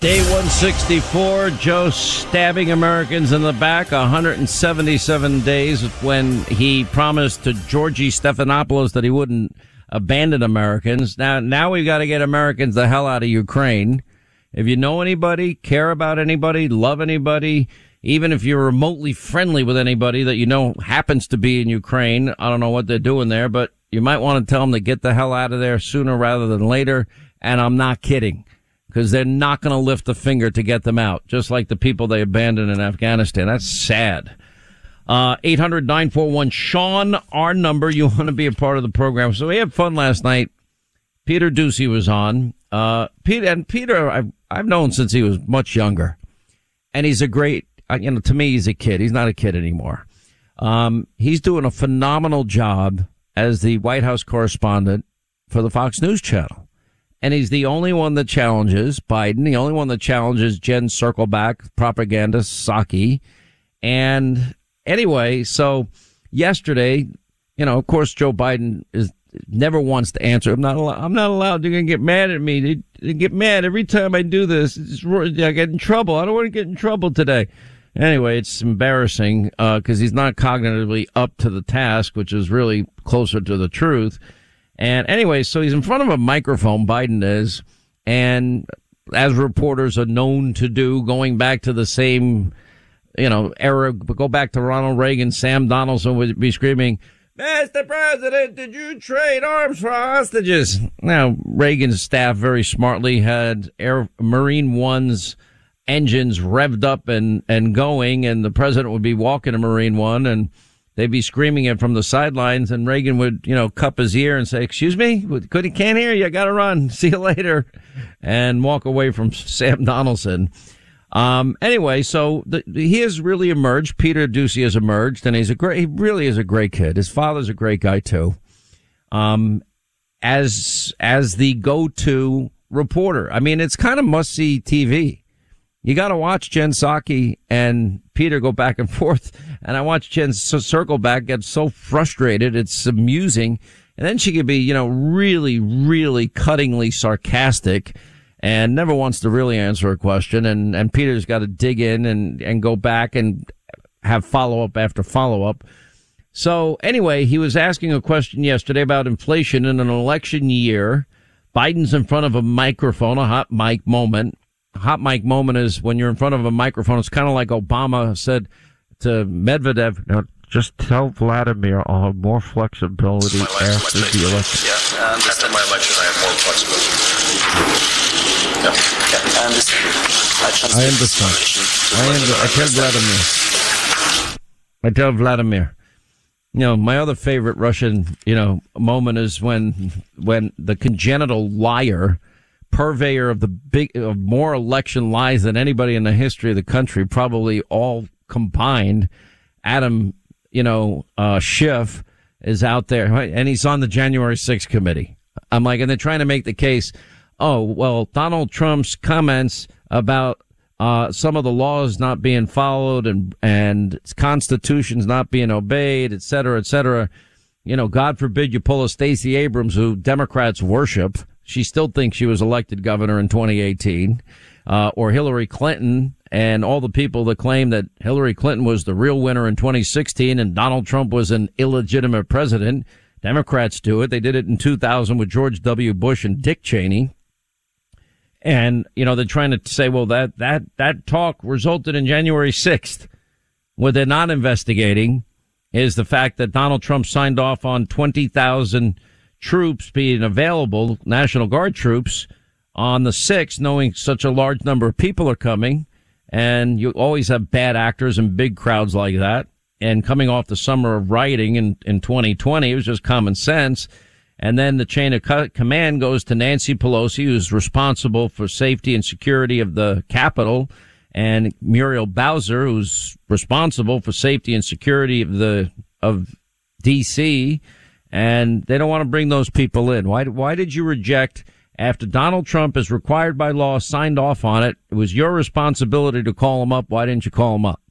Day 164, Joe stabbing Americans in the back 177 days when he promised to Georgie Stephanopoulos that he wouldn't abandon Americans. Now, now we've got to get Americans the hell out of Ukraine. If you know anybody, care about anybody, love anybody, even if you're remotely friendly with anybody that you know happens to be in Ukraine, I don't know what they're doing there, but you might want to tell them to get the hell out of there sooner rather than later. And I'm not kidding because they're not going to lift a finger to get them out, just like the people they abandoned in Afghanistan. That's sad. Uh, 800 Sean, our number. You want to be a part of the program. So we had fun last night. Peter Doocy was on. Uh, Peter, and Peter, I've, I've known since he was much younger. And he's a great, uh, you know, to me, he's a kid. He's not a kid anymore. Um, he's doing a phenomenal job as the White House correspondent for the Fox News channel and he's the only one that challenges Biden, the only one that challenges Jen Circleback, propaganda Psaki. And anyway, so yesterday, you know, of course, Joe Biden is never wants to answer. I'm not allowed, I'm not allowed. They're to get mad at me. They, they, get mad every time I do this. It's, I get in trouble. I don't want to get in trouble today. Anyway, it's embarrassing, uh, cause he's not cognitively up to the task, which is really closer to the truth. And anyway, so he's in front of a microphone, Biden is, and as reporters are known to do, going back to the same, you know, era, go back to Ronald Reagan, Sam Donaldson would be screaming, Mr. President, did you trade arms for hostages? Now, Reagan's staff very smartly had Air Marine One's engines revved up and, and going, and the president would be walking a Marine One, and they'd be screaming it from the sidelines and Reagan would, you know, cup his ear and say, excuse me, could he can't hear you. I got to run. See you later and walk away from Sam Donaldson. Um, anyway, so the, he has really emerged. Peter Doocy has emerged and he's a great, he really is a great kid. His father's a great guy too. Um, as, as the go-to reporter. I mean, it's kind of must see TV. You got to watch Jen Psaki and Peter go back and forth. And I watch Jen circle back, get so frustrated. It's amusing. And then she could be, you know, really, really cuttingly sarcastic and never wants to really answer a question. And, and Peter's got to dig in and, and go back and have follow up after follow up. So anyway, he was asking a question yesterday about inflation in an election year. Biden's in front of a microphone, a hot mic moment hot mic moment is when you're in front of a microphone. It's kind of like Obama said to Medvedev, now just tell Vladimir I'll have more flexibility after the election. Yeah, after my election, I have more flexibility. Yeah, yeah, I understand. I, I understand. I, under, I tell Vladimir. I tell Vladimir. You know, my other favorite Russian, you know, moment is when when the congenital liar purveyor of the big, of more election lies than anybody in the history of the country, probably all combined. Adam, you know, uh, Schiff is out there and he's on the January 6th committee. I'm like, and they're trying to make the case. Oh, well, Donald Trump's comments about uh, some of the laws not being followed and and constitutions not being obeyed, et cetera, et cetera. You know, God forbid you pull a Stacey Abrams who Democrats worship she still thinks she was elected governor in 2018. Uh, or Hillary Clinton and all the people that claim that Hillary Clinton was the real winner in 2016 and Donald Trump was an illegitimate president. Democrats do it. They did it in 2000 with George W. Bush and Dick Cheney. And, you know, they're trying to say, well, that, that, that talk resulted in January 6th. What they're not investigating is the fact that Donald Trump signed off on 20,000 troops being available, National Guard troops, on the 6th, knowing such a large number of people are coming. And you always have bad actors and big crowds like that. And coming off the summer of rioting in, in 2020, it was just common sense. And then the chain of command goes to Nancy Pelosi, who's responsible for safety and security of the Capitol, and Muriel Bowser, who's responsible for safety and security of the, of DC and they don't want to bring those people in. Why, why did you reject after Donald Trump is required by law, signed off on it? It was your responsibility to call him up. Why didn't you call him up?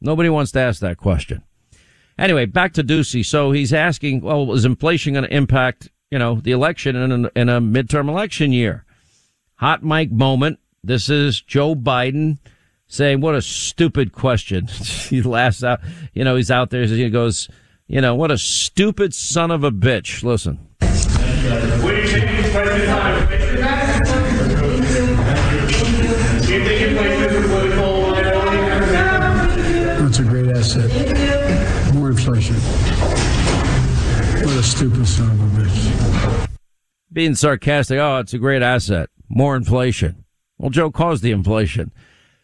Nobody wants to ask that question. Anyway, back to Doocy. So he's asking, well, is inflation going to impact, you know, the election in in a midterm election year? Hot mic moment. This is Joe Biden saying, what a stupid question. he laughs out, you know, he's out there, he goes, you know, what a stupid son of a bitch. Listen. That's a great asset. More inflation. What a stupid son of a bitch. Being sarcastic, oh, it's a great asset. More inflation. Well, Joe caused the inflation.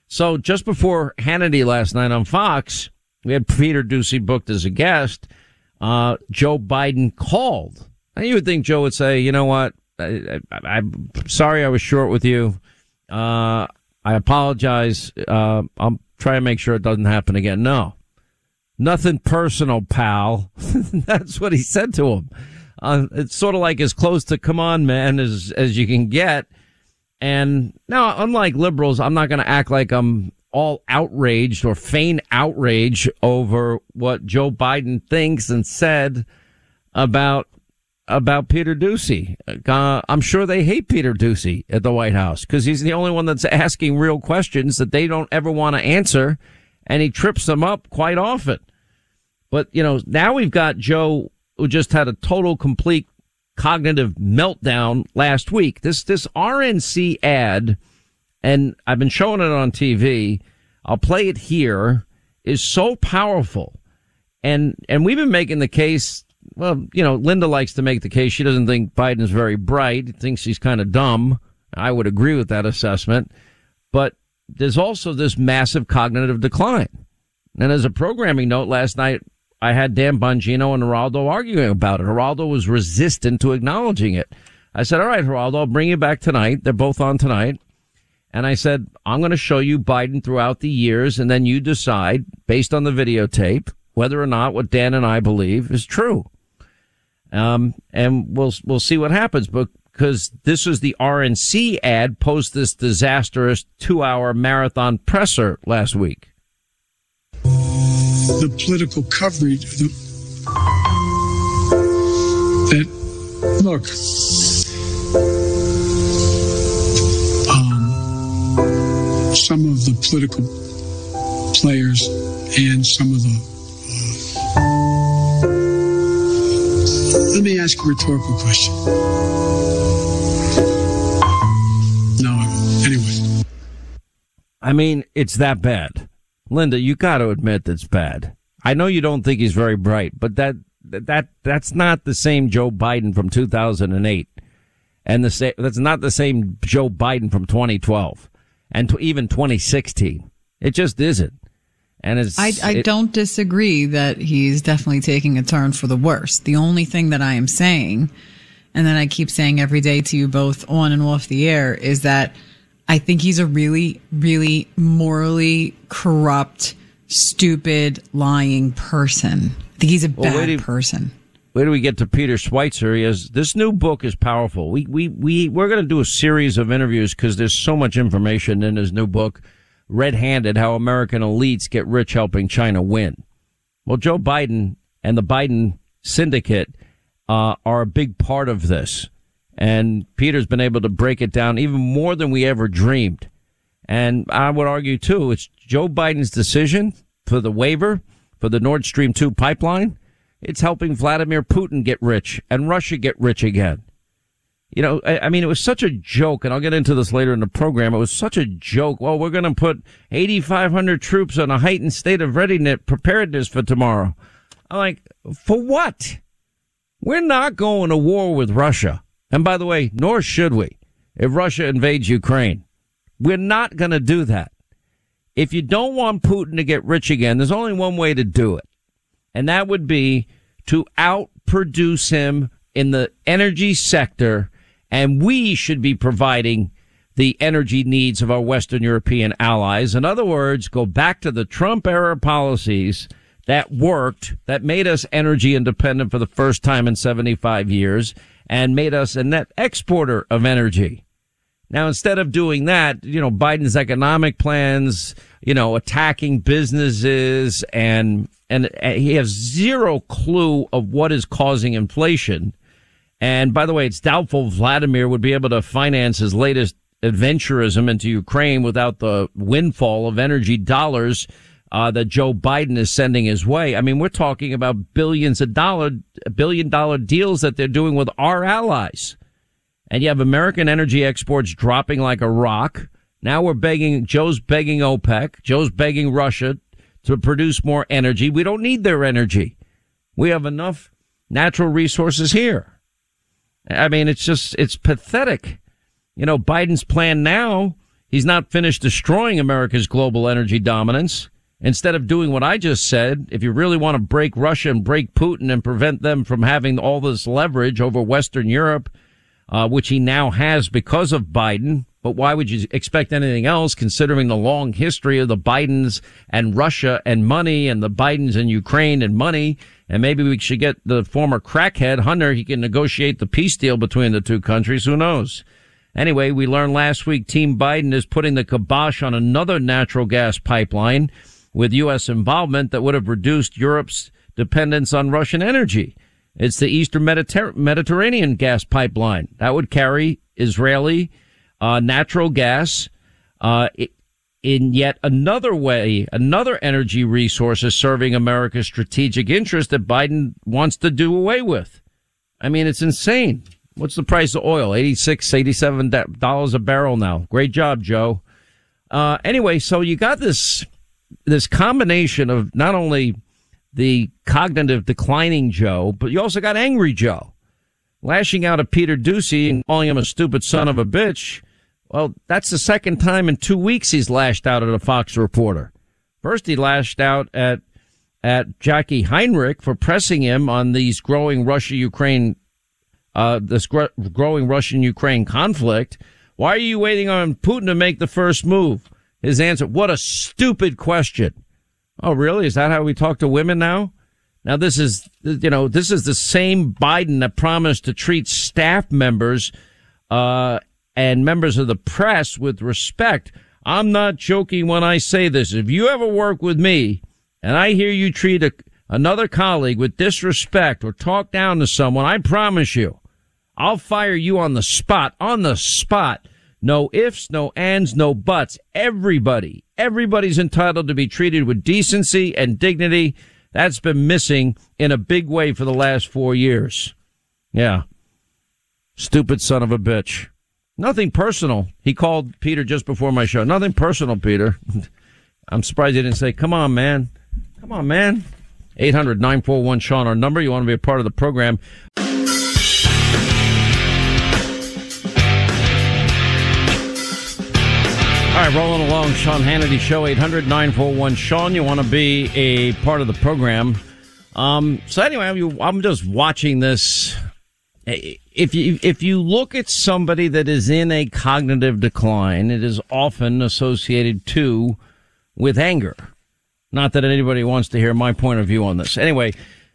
So just before Hannity last night on Fox, we had Peter Doocy booked as a guest. Uh, Joe Biden called. And you would think Joe would say, you know what? I, am sorry I was short with you. Uh, I apologize. Uh, I'll try to make sure it doesn't happen again. No, nothing personal, pal. That's what he said to him. Uh, it's sort of like as close to come on, man, as, as you can get. And now, unlike liberals, I'm not going to act like I'm all outraged or feign outrage over what Joe Biden thinks and said about about Peter Doocy. Uh, I'm sure they hate Peter Doocy at the White House because he's the only one that's asking real questions that they don't ever want to answer, and he trips them up quite often. But you know, now we've got Joe who just had a total, complete cognitive meltdown last week. This this RNC ad, and I've been showing it on TV. I'll play it here. Is so powerful, and and we've been making the case well, you know, Linda likes to make the case she doesn't think Biden's very bright, thinks he's kind of dumb. I would agree with that assessment. But there's also this massive cognitive decline. And as a programming note last night, I had Dan Bongino and Geraldo arguing about it. Geraldo was resistant to acknowledging it. I said, all right, Geraldo, I'll bring you back tonight. They're both on tonight. And I said, I'm going to show you Biden throughout the years, and then you decide, based on the videotape, whether or not what Dan and I believe is true. Um, and we'll, we'll see what happens, because this was the RNC ad post this disastrous two hour marathon presser last week. The political coverage the, that, look, some of the political players and some of the uh, Let me ask a rhetorical question. No, anyway. I mean, it's that bad. Linda, you got to admit that's bad. I know you don't think he's very bright, but that that that's not the same Joe Biden from 2008, and the same that's not the same Joe Biden from 2012, and to even 2016. It just isn't. And it's, I, I it, don't disagree that he's definitely taking a turn for the worse. The only thing that I am saying, and that I keep saying every day to you both on and off the air, is that I think he's a really, really morally corrupt, stupid, lying person. I think he's a well, bad person. Where do we get to Peter Schweizer? He has this new book is powerful. We we we we're going to do a series of interviews because there's so much information in his new book red-handed how American elites get rich helping China win. Well, Joe Biden and the Biden syndicate uh, are a big part of this. And Peter's been able to break it down even more than we ever dreamed. And I would argue too, it's Joe Biden's decision for the waiver for the Nord Stream 2 pipeline. It's helping Vladimir Putin get rich and Russia get rich again you know, I, I, mean, it was such a joke, and I'll get into this later in the program. It was such a joke. Well, we're going to put 8,500 troops on a heightened state of readiness, preparedness for tomorrow. I'm like, for what? We're not going to war with Russia. And by the way, nor should we if Russia invades Ukraine. We're not going to do that. If you don't want Putin to get rich again, there's only one way to do it. And that would be to outproduce him in the energy sector and we should be providing the energy needs of our Western European allies. In other words, go back to the Trump era policies that worked, that made us energy independent for the first time in 75 years and made us a net exporter of energy. Now, instead of doing that, you know, Biden's economic plans, you know, attacking businesses and, and he has zero clue of what is causing inflation and by the way, it's doubtful Vladimir would be able to finance his latest adventurism into Ukraine without the windfall of energy dollars uh, that Joe Biden is sending his way. I mean, we're talking about billions of dollar, billion dollar deals that they're doing with our allies. And you have American energy exports dropping like a rock. Now we're begging, Joe's begging OPEC, Joe's begging Russia to produce more energy. We don't need their energy. We have enough natural resources here. I mean, it's just, it's pathetic. You know, Biden's plan now, he's not finished destroying America's global energy dominance. Instead of doing what I just said, if you really want to break Russia and break Putin and prevent them from having all this leverage over Western Europe, uh, which he now has because of Biden, but why would you expect anything else considering the long history of the Bidens and Russia and money and the Bidens and Ukraine and money? And maybe we should get the former crackhead Hunter. He can negotiate the peace deal between the two countries. Who knows? Anyway, we learned last week Team Biden is putting the kibosh on another natural gas pipeline with U.S. involvement that would have reduced Europe's dependence on Russian energy. It's the Eastern Mediter- Mediterranean gas pipeline that would carry Israeli uh, natural gas uh, in yet another way, another energy resource is serving America's strategic interest that Biden wants to do away with. I mean, it's insane. What's the price of oil? 86, 87 dollars a barrel now. Great job, Joe. Uh, anyway, so you got this this combination of not only the cognitive declining Joe, but you also got angry Joe lashing out at Peter Doocy and calling him a stupid son of a bitch. Well, that's the second time in two weeks he's lashed out at a Fox reporter. First, he lashed out at at Jacqui Heinrich for pressing him on these growing Russia Ukraine, uh, this gr- growing Russian Ukraine conflict. Why are you waiting on Putin to make the first move? His answer, what a stupid question. Oh, really? Is that how we talk to women now? Now this is, you know, this is the same Biden that promised to treat staff members, uh, and members of the press with respect. I'm not joking when I say this. If you ever work with me and I hear you treat a, another colleague with disrespect or talk down to someone, I promise you, I'll fire you on the spot, on the spot. No ifs, no ands, no buts. Everybody, everybody's entitled to be treated with decency and dignity. That's been missing in a big way for the last four years. Yeah. Stupid son of a bitch. Nothing personal. He called Peter just before my show. Nothing personal, Peter. I'm surprised he didn't say, come on, man. Come on, man. 800 941 Sean, our number. You want to be a part of the program. All right, rolling along, Sean Hannity Show, 800 941 Sean. You want to be a part of the program. Um, so anyway, I'm just watching this. If you, if you look at somebody that is in a cognitive decline, it is often associated too with anger. Not that anybody wants to hear my point of view on this. Anyway,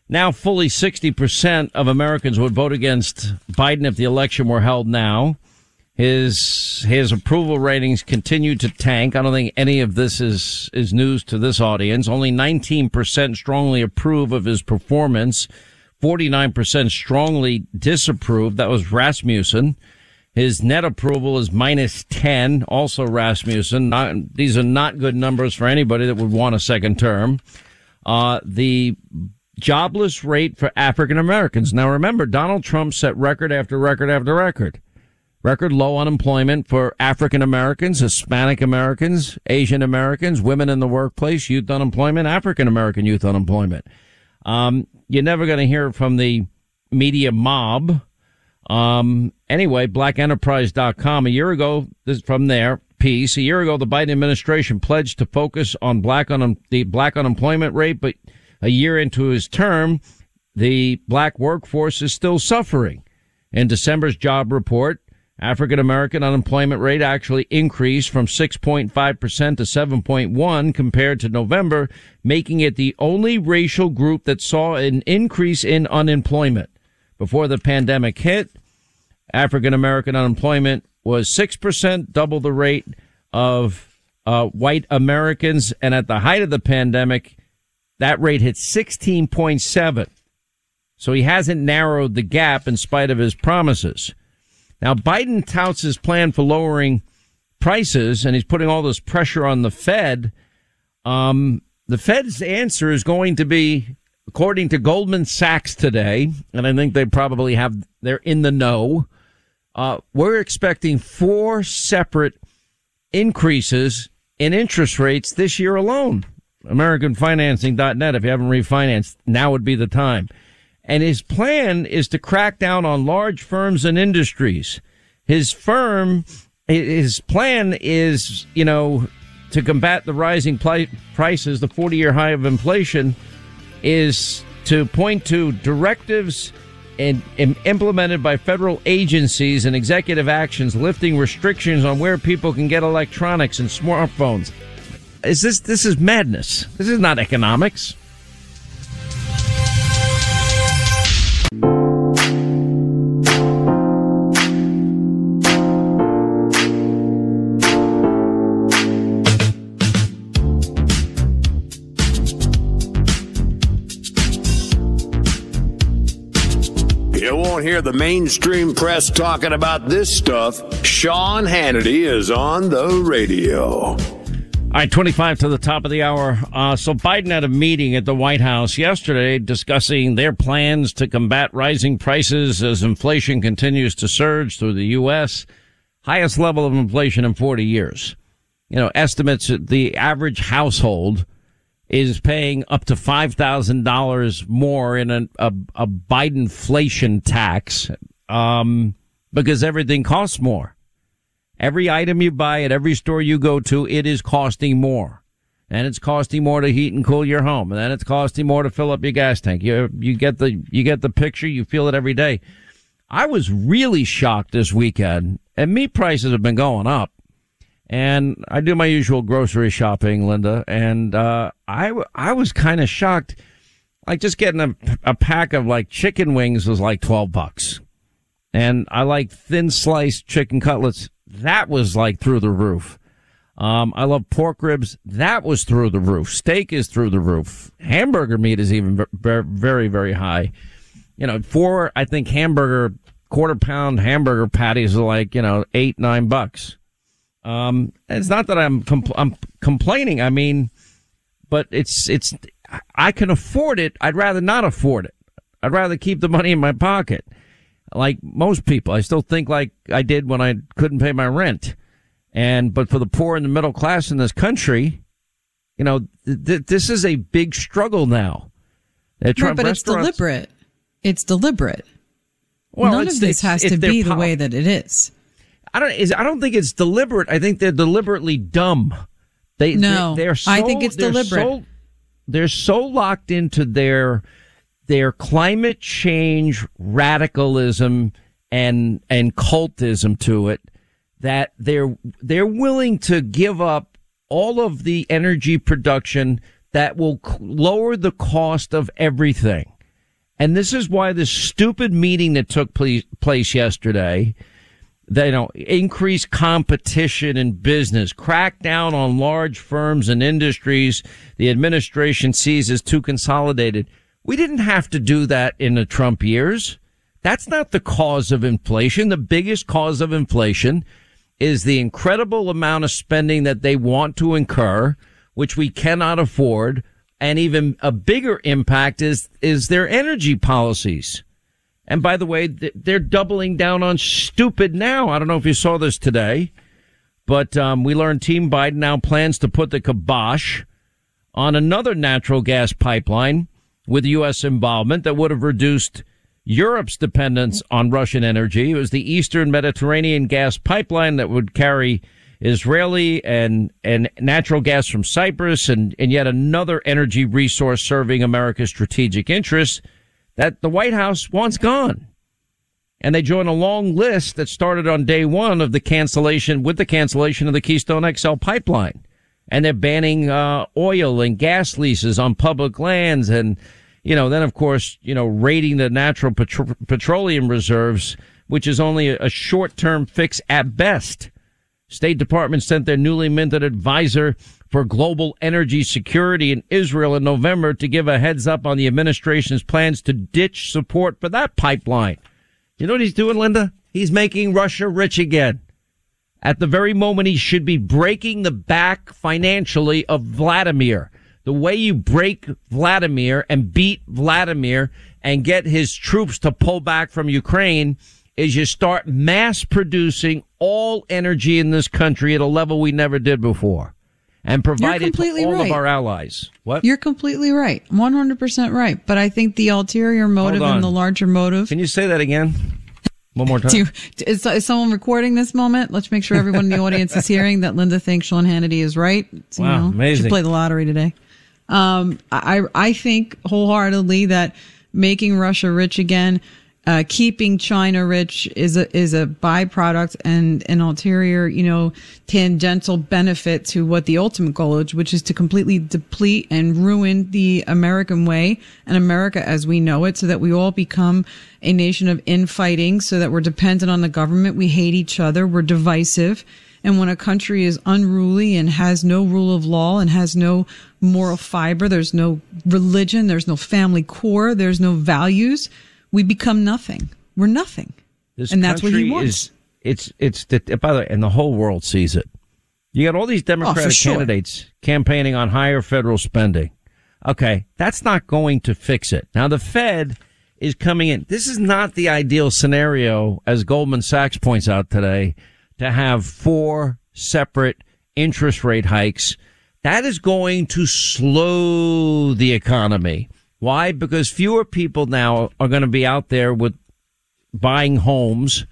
now fully 60% of Americans would vote against Biden if the election were held now. His his approval ratings continue to tank. I don't think any of this is is news to this audience. Only 19% strongly approve of his performance. 49% strongly disapprove. That was Rasmussen. His net approval is minus 10, also Rasmussen. Not, these are not good numbers for anybody that would want a second term. Uh, the jobless rate for African Americans. Now remember, Donald Trump set record after record after record. Record low unemployment for African Americans, Hispanic Americans, Asian Americans, women in the workplace, youth unemployment, African American youth unemployment. Um, you're never going to hear from the media mob. Um, anyway, blackenterprise.com a year ago, this from there piece, a year ago, the Biden administration pledged to focus on black on the black unemployment rate, but a year into his term, the black workforce is still suffering. In December's job report, African American unemployment rate actually increased from 6.5% to 7.1 compared to November, making it the only racial group that saw an increase in unemployment. Before the pandemic hit, African American unemployment was 6%, double the rate of uh, white Americans. And at the height of the pandemic, that rate hit 16.7. So he hasn't narrowed the gap in spite of his promises. Now, Biden touts his plan for lowering prices and he's putting all this pressure on the Fed, um, the Fed's answer is going to be, according to Goldman Sachs today, and I think they probably have, they're in the know. Uh, we're expecting four separate increases in interest rates this year alone. AmericanFinancing.net. If you haven't refinanced, now would be the time. And his plan is to crack down on large firms and industries. His firm, his plan is, you know, to combat the rising prices, the 40 year high of inflation, is to point to directives and, and, implemented by federal agencies and executive actions lifting restrictions on where people can get electronics and smartphones. Is this this is madness? This is not economics. Hear the mainstream press talking about this stuff, Sean Hannity is on the radio. All right, 25 to the top of the hour. Uh, so Biden had a meeting at the White House yesterday discussing their plans to combat rising prices as inflation continues to surge through the U.S. Highest level of inflation in 40 years. You know, estimates the average household is paying up to $5,000 more in a, a, a Bidenflation tax, um, because everything costs more. Every item you buy at every store you go to, it is costing more. And it's costing more to heat and cool your home. And then it's costing more to fill up your gas tank. You, you get the, you get the picture. You feel it every day. I was really shocked this weekend and meat prices have been going up and I do my usual grocery shopping, Linda, and uh, I I was kind of shocked. Like just getting a, a pack of like chicken wings was like twelve bucks, and I like thin sliced chicken cutlets. That was like through the roof. Um, I love pork ribs. That was through the roof. Steak is through the roof. Hamburger meat is even very, very high. You know, four, I think hamburger, quarter pound hamburger patties are like, you know, eight, nine bucks. Um, it's not that I'm compl- I'm complaining. I mean, but it's it's I can afford it. I'd rather not afford it. I'd rather keep the money in my pocket. Like most people, I still think like I did when I couldn't pay my rent. And but for the poor and the middle class in this country, you know, th- this is a big struggle now. Right, but it's deliberate. It's deliberate. Well, None of this has to be the way that it is. I don't. Is I don't think it's deliberate. I think they're deliberately dumb. They no. They, are so, I think it's they're deliberate. So, they're so locked into their their climate change radicalism and and cultism to it that they're they're willing to give up all of the energy production that will lower the cost of everything. And this is why this stupid meeting that took place yesterday they you know increase competition in business, crack down on large firms and industries the administration sees as too consolidated. We didn't have to do that in the Trump years. That's not the cause of inflation. The biggest cause of inflation is the incredible amount of spending that they want to incur, which we cannot afford. And even a bigger impact is, is their energy policies. And by the way, they're doubling down on stupid now. I don't know if you saw this today, but um, we learned Team Biden now plans to put the kibosh on another natural gas pipeline with U.S. involvement that would have reduced Europe's dependence on Russian energy. It was the Eastern Mediterranean gas pipeline that would carry Israeli and, and natural gas from Cyprus and, and yet another energy resource serving America's strategic interests that the White House wants gone. And they join a long list that started on day one of the cancellation with the cancellation of the Keystone XL pipeline. And they're banning, uh, oil and gas leases on public lands. And, you know, then of course, you know, raiding the natural petro- petroleum reserves, which is only a short-term fix at best. State Department sent their newly minted advisor for global energy security in Israel in November to give a heads up on the administration's plans to ditch support for that pipeline. You know what he's doing, Linda? He's making Russia rich again. at the very moment he should be breaking the back financially of Vladimir. The way you break Vladimir and beat Vladimir and get his troops to pull back from Ukraine is you start mass producing all energy in this country at a level we never did before and provide it to all right. of our allies. What? You're completely right. 100% right. But I think the ulterior motive and the larger motive. Can you say that again? One more time. You, is, is someone recording this moment? Let's make sure everyone in the audience is hearing that Linda thinks Sean Hannity is right. So, Wow, you know, amazing. Should play the lottery today. Um, I I think wholeheartedly that making Russia rich again, uh, keeping China rich is a is a byproduct and an ulterior, you know, tangential benefit to what the ultimate goal is, which is to completely deplete and ruin the American way and America as we know it, so that we all become a nation of infighting, so that we're dependent on the government, we hate each other, we're divisive. And when a country is unruly and has no rule of law and has no moral fiber, there's no religion, there's no family core, there's no values, we become nothing. We're nothing. This and that's what he wants. Is, it's it's the, uh, by the way, and the whole world sees it. You got all these oh, Democratic sure. candidates campaigning on higher federal spending. Okay, that's not going to fix it. Now the Fed is coming in. This is not the ideal scenario, as Goldman Sachs points out today, to have four separate interest rate hikes. That is going to slow the economy. Why? Because fewer people now are going to be out there with buying homes.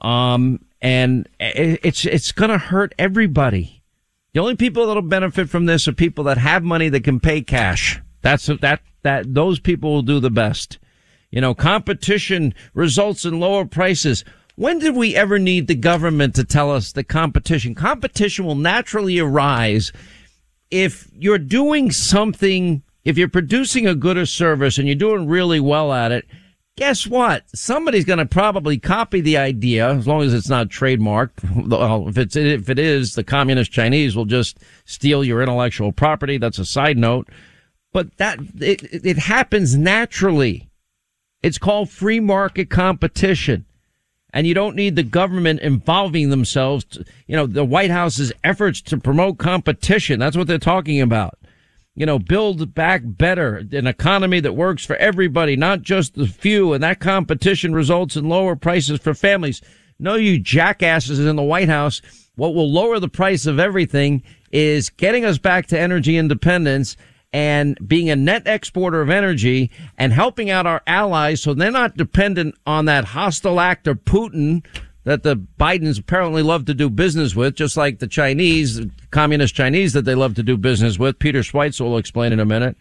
Um, and it's, it's going to hurt everybody. The only people that'll benefit from this are people that have money that can pay cash. That's that, that, those people will do the best. You know, competition results in lower prices. When did we ever need the government to tell us the competition? Competition will naturally arise if you're doing something, if you're producing a good or service and you're doing really well at it, guess what? Somebody's going to probably copy the idea as long as it's not trademarked. Well, if it's, if it is, the communist Chinese will just steal your intellectual property. That's a side note. But that, it, it happens naturally. It's called free market competition. And you don't need the government involving themselves. To, you know, the White House's efforts to promote competition. That's what they're talking about. You know, build back better, an economy that works for everybody, not just the few. And that competition results in lower prices for families. No, you jackasses in the White House. What will lower the price of everything is getting us back to energy independence and being a net exporter of energy and helping out our allies so they're not dependent on that hostile act of Putin that the Bidens apparently love to do business with, just like the Chinese, communist Chinese that they love to do business with. Peter Schweizer will explain in a minute.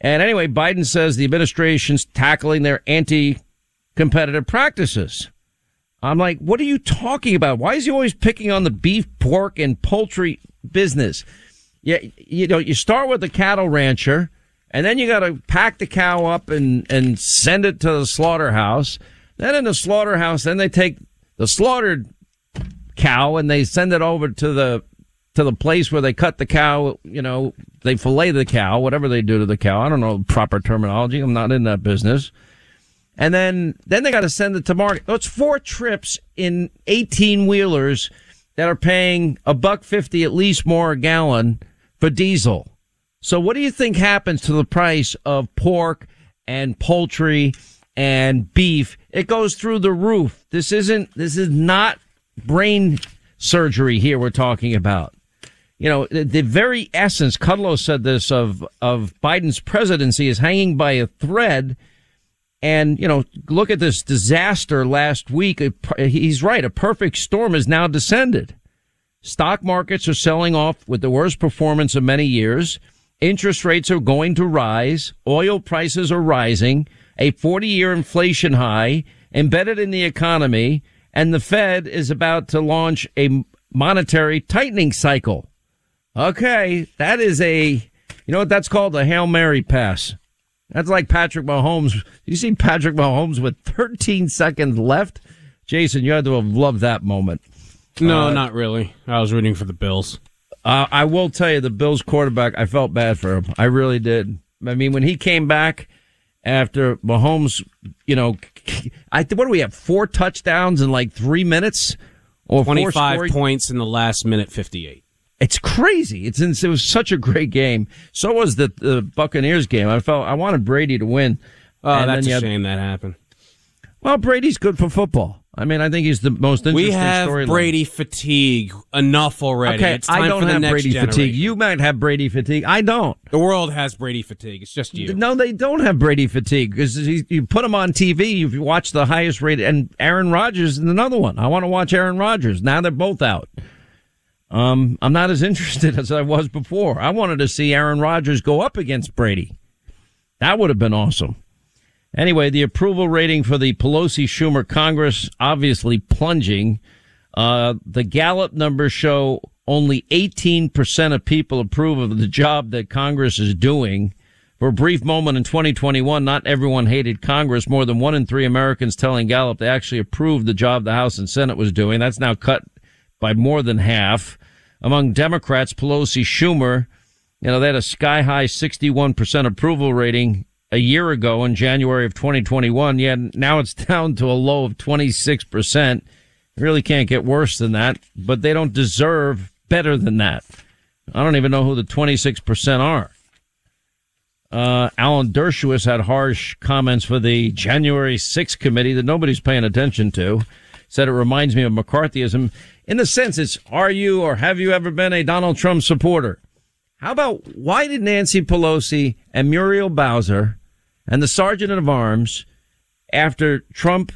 And anyway, Biden says the administration's tackling their anti-competitive practices. I'm like, what are you talking about? Why is he always picking on the beef, pork, and poultry business? Yeah, you know, you start with the cattle rancher, and then you got to pack the cow up and and send it to the slaughterhouse. Then in the slaughterhouse, then they take the slaughtered cow and they send it over to the to the place where they cut the cow. You know, they fillet the cow, whatever they do to the cow. I don't know proper terminology. I'm not in that business. And then then they got to send it to market. It's four trips in 18 wheelers that are paying a buck fifty at least more a gallon for diesel. So what do you think happens to the price of pork and poultry and beef? It goes through the roof. This isn't, this is not brain surgery here we're talking about. You know, the, the very essence, Kudlow said this of, of Biden's presidency is hanging by a thread. And, you know, look at this disaster last week. He's right. A perfect storm has now descended. Stock markets are selling off with the worst performance of many years. Interest rates are going to rise. Oil prices are rising. A 40 year inflation high embedded in the economy. And the Fed is about to launch a monetary tightening cycle. Okay. That is a, you know what that's called? A Hail Mary pass. That's like Patrick Mahomes. You see Patrick Mahomes with 13 seconds left. Jason, you had to have loved that moment. No, Uh, not really. I was rooting for the Bills. Uh, I will tell you, the Bills quarterback, I felt bad for him. I really did. I mean, when he came back after Mahomes, you know, I what do we have? Four touchdowns in like three minutes Or 25 scoring- points in the last minute 58. It's crazy. It's it was such a great game. So was the the Buccaneers game. I felt I wanted Brady to win. Oh, And that's a had- shame that happened. Well, Brady's good for football. I mean, I think he's the most interesting We have storyline. Brady fatigue enough already. Okay, it's time I don't for the have next Brady generation. fatigue. You might have Brady fatigue. I don't. the world has Brady fatigue. It's just you. No, they don't have Brady fatigue because you put him on TV. You've watched the highest rated, and Aaron Rodgers is another one. I want to watch Aaron Rodgers. Now they're both out. Um, I'm not as interested as I was before. I wanted to see Aaron Rodgers go up against Brady. That would have been awesome. Anyway, the approval rating for the Pelosi Schumer Congress obviously plunging. Uh, the Gallup numbers show only 18% of people approve of the job that Congress is doing. For a brief moment in 2021, not everyone hated Congress. More than one in three Americans telling Gallup they actually approved the job the House and Senate was doing. That's now cut by more than half. Among Democrats, Pelosi, Schumer, you know, they had a sky high 61% approval rating a year ago in January of 2021. Yeah, now it's down to a low of 26%. Really can't get worse than that, but they don't deserve better than that. I don't even know who the 26% are. Uh, Alan Dershowitz had harsh comments for the January 6th committee that nobody's paying attention to. Said it reminds me of McCarthyism. In the sense, it's are you or have you ever been a Donald Trump supporter? How about why did Nancy Pelosi and Muriel Bowser and the sergeant of arms, after Trump,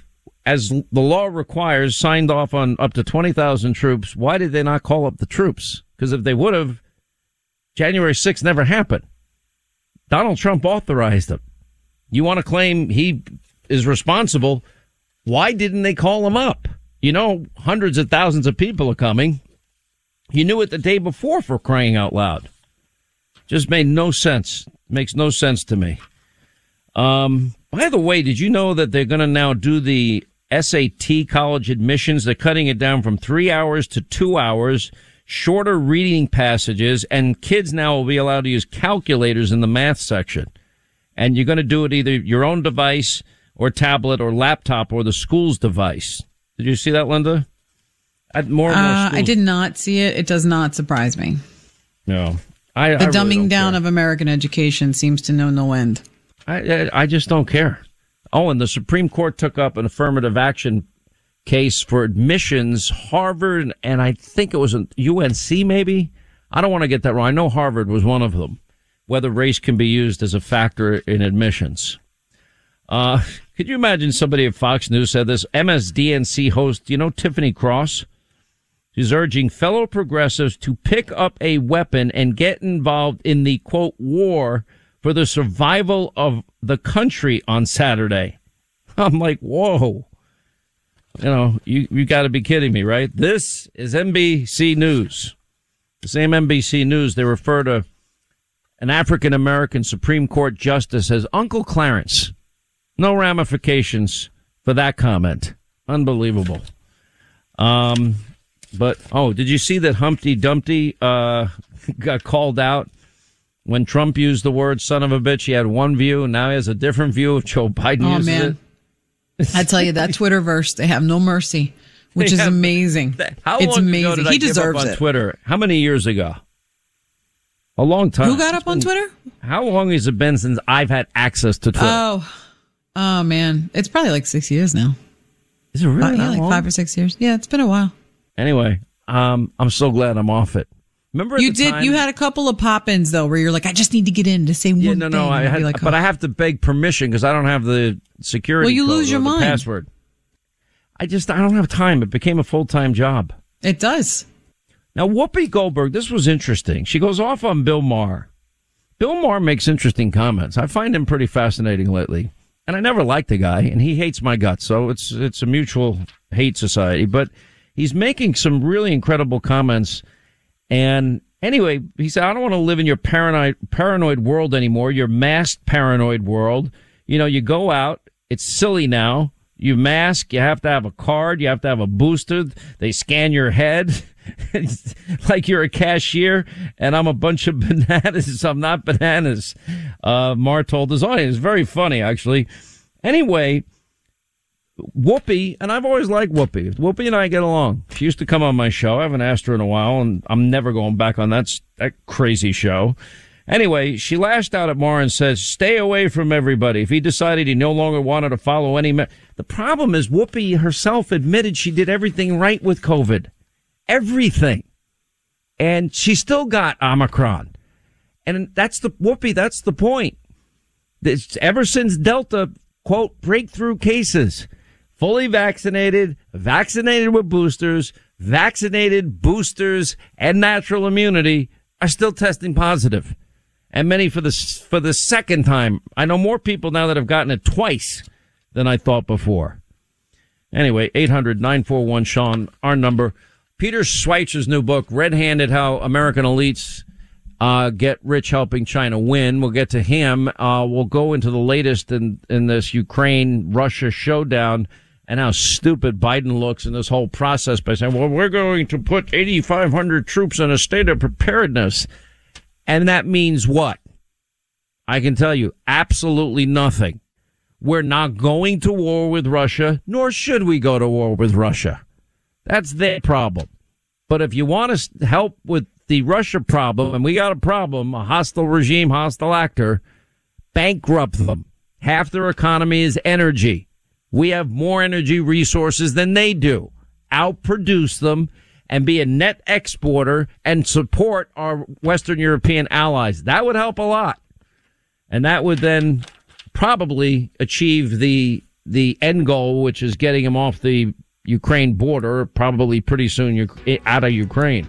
as the law requires, signed off on up to 20,000 troops, why did they not call up the troops? Because if they would have, January 6th never happened. Donald Trump authorized them. You want to claim he is responsible. Why didn't they call him up? You know, hundreds of thousands of people are coming. You knew it the day before for crying out loud. Just made no sense. Makes no sense to me. Um, by the way, did you know that they're going to now do the SAT college admissions? They're cutting it down from three hours to two hours, shorter reading passages, and kids now will be allowed to use calculators in the math section. And you're going to do it either your own device or tablet or laptop or the school's device. Did you see that, Linda? I, more and more Uh, I did not see it. It does not surprise me. No. I, The I dumbing don't down care. of American education seems to know no end. I, I just don't care. Oh, and the Supreme Court took up an affirmative action case for admissions. Harvard and I think it was a UNC, maybe. I don't want to get that wrong. I know Harvard was one of them. Whether race can be used as a factor in admissions. Uh, could you imagine somebody at Fox News said this? MSDNC host, you know Tiffany Cross? She's urging fellow progressives to pick up a weapon and get involved in the quote war for the survival of the country on Saturday. I'm like, whoa. You know, you, you gotta be kidding me, right? This is NBC News. The same NBC News, they refer to an African American Supreme Court justice as Uncle Clarence. No ramifications for that comment. Unbelievable. Um, but oh, did you see that Humpty Dumpty uh, got called out when Trump used the word "son of a bitch"? He had one view, now he has a different view of Joe Biden. Oh man, it. I tell you that Twitterverse, they have no mercy, which They is have- amazing. How it's long amazing. ago did I he give deserves up on it. Twitter? How many years ago? A long time. Who got up on Twitter? How long has it been since I've had access to Twitter? Oh, oh man, it's probably like six years now. Is it really Uh, yeah, that like long? five or six years. Yeah, it's been a while. Anyway, um, I'm so glad I'm off it. Remember, You did. time- You had a couple of pop-ins though, where you're like, I just need to get in to say Yeah, one no, thing. no. I had, like, but oh. I have to beg permission because I don't have the security. Well, you code lose your mind. Password. I just I don't have time. It became a full time job. It does. Now, Whoopi Goldberg, this was interesting. She goes off on Bill Maher. Bill Maher makes interesting comments. I find him pretty fascinating lately. And I never liked the guy, and he hates my guts, so it's it's a mutual hate society. But he's making some really incredible comments. And anyway, he said, I don't want to live in your paranoid paranoid world anymore, your masked paranoid world. You know, you go out, it's silly now. You mask, you have to have a card, you have to have a booster. They scan your head. Like you're a cashier and I'm a bunch of bananas. I'm not bananas. Uh, Maher told his audience. Very funny, actually. Anyway, Whoopi, and I've always liked Whoopi. Whoopi and I get along. She used to come on my show. I haven't asked her in a while, and I'm never going back on that, that crazy show. Anyway, she lashed out at Maher and says, stay away from everybody. If he decided he no longer wanted to follow any, the problem is Whoopi herself admitted she did everything right with COVID. Everything. And she still got Omicron. And that's the, Whoopi, that's the point. It's ever since Delta, quote, breakthrough cases, fully vaccinated, vaccinated with boosters, vaccinated boosters and natural immunity are still testing positive and many for the for the second time. I know more people now that have gotten it twice than I thought before. Anyway, 800-941 Sean, our number. Peter Schweizer's new book, Red Handed How American Elites uh, Get Rich Helping China Win. We'll get to him. Uh, we'll go into the latest in, in this Ukraine Russia showdown and how stupid Biden looks in this whole process by saying, well, we're going to put 8,500 troops in a state of preparedness. And that means what? I can tell you absolutely nothing. We're not going to war with Russia, nor should we go to war with Russia. That's their problem. But if you want to help with the Russia problem, and we got a problem, a hostile regime, hostile actor, bankrupt them. Half their economy is energy. We have more energy resources than they do. Outproduce them and be a net exporter and support our Western European allies. That would help a lot. And that would then probably achieve the, the end goal, which is getting them off the Ukraine border, probably pretty soon out of Ukraine.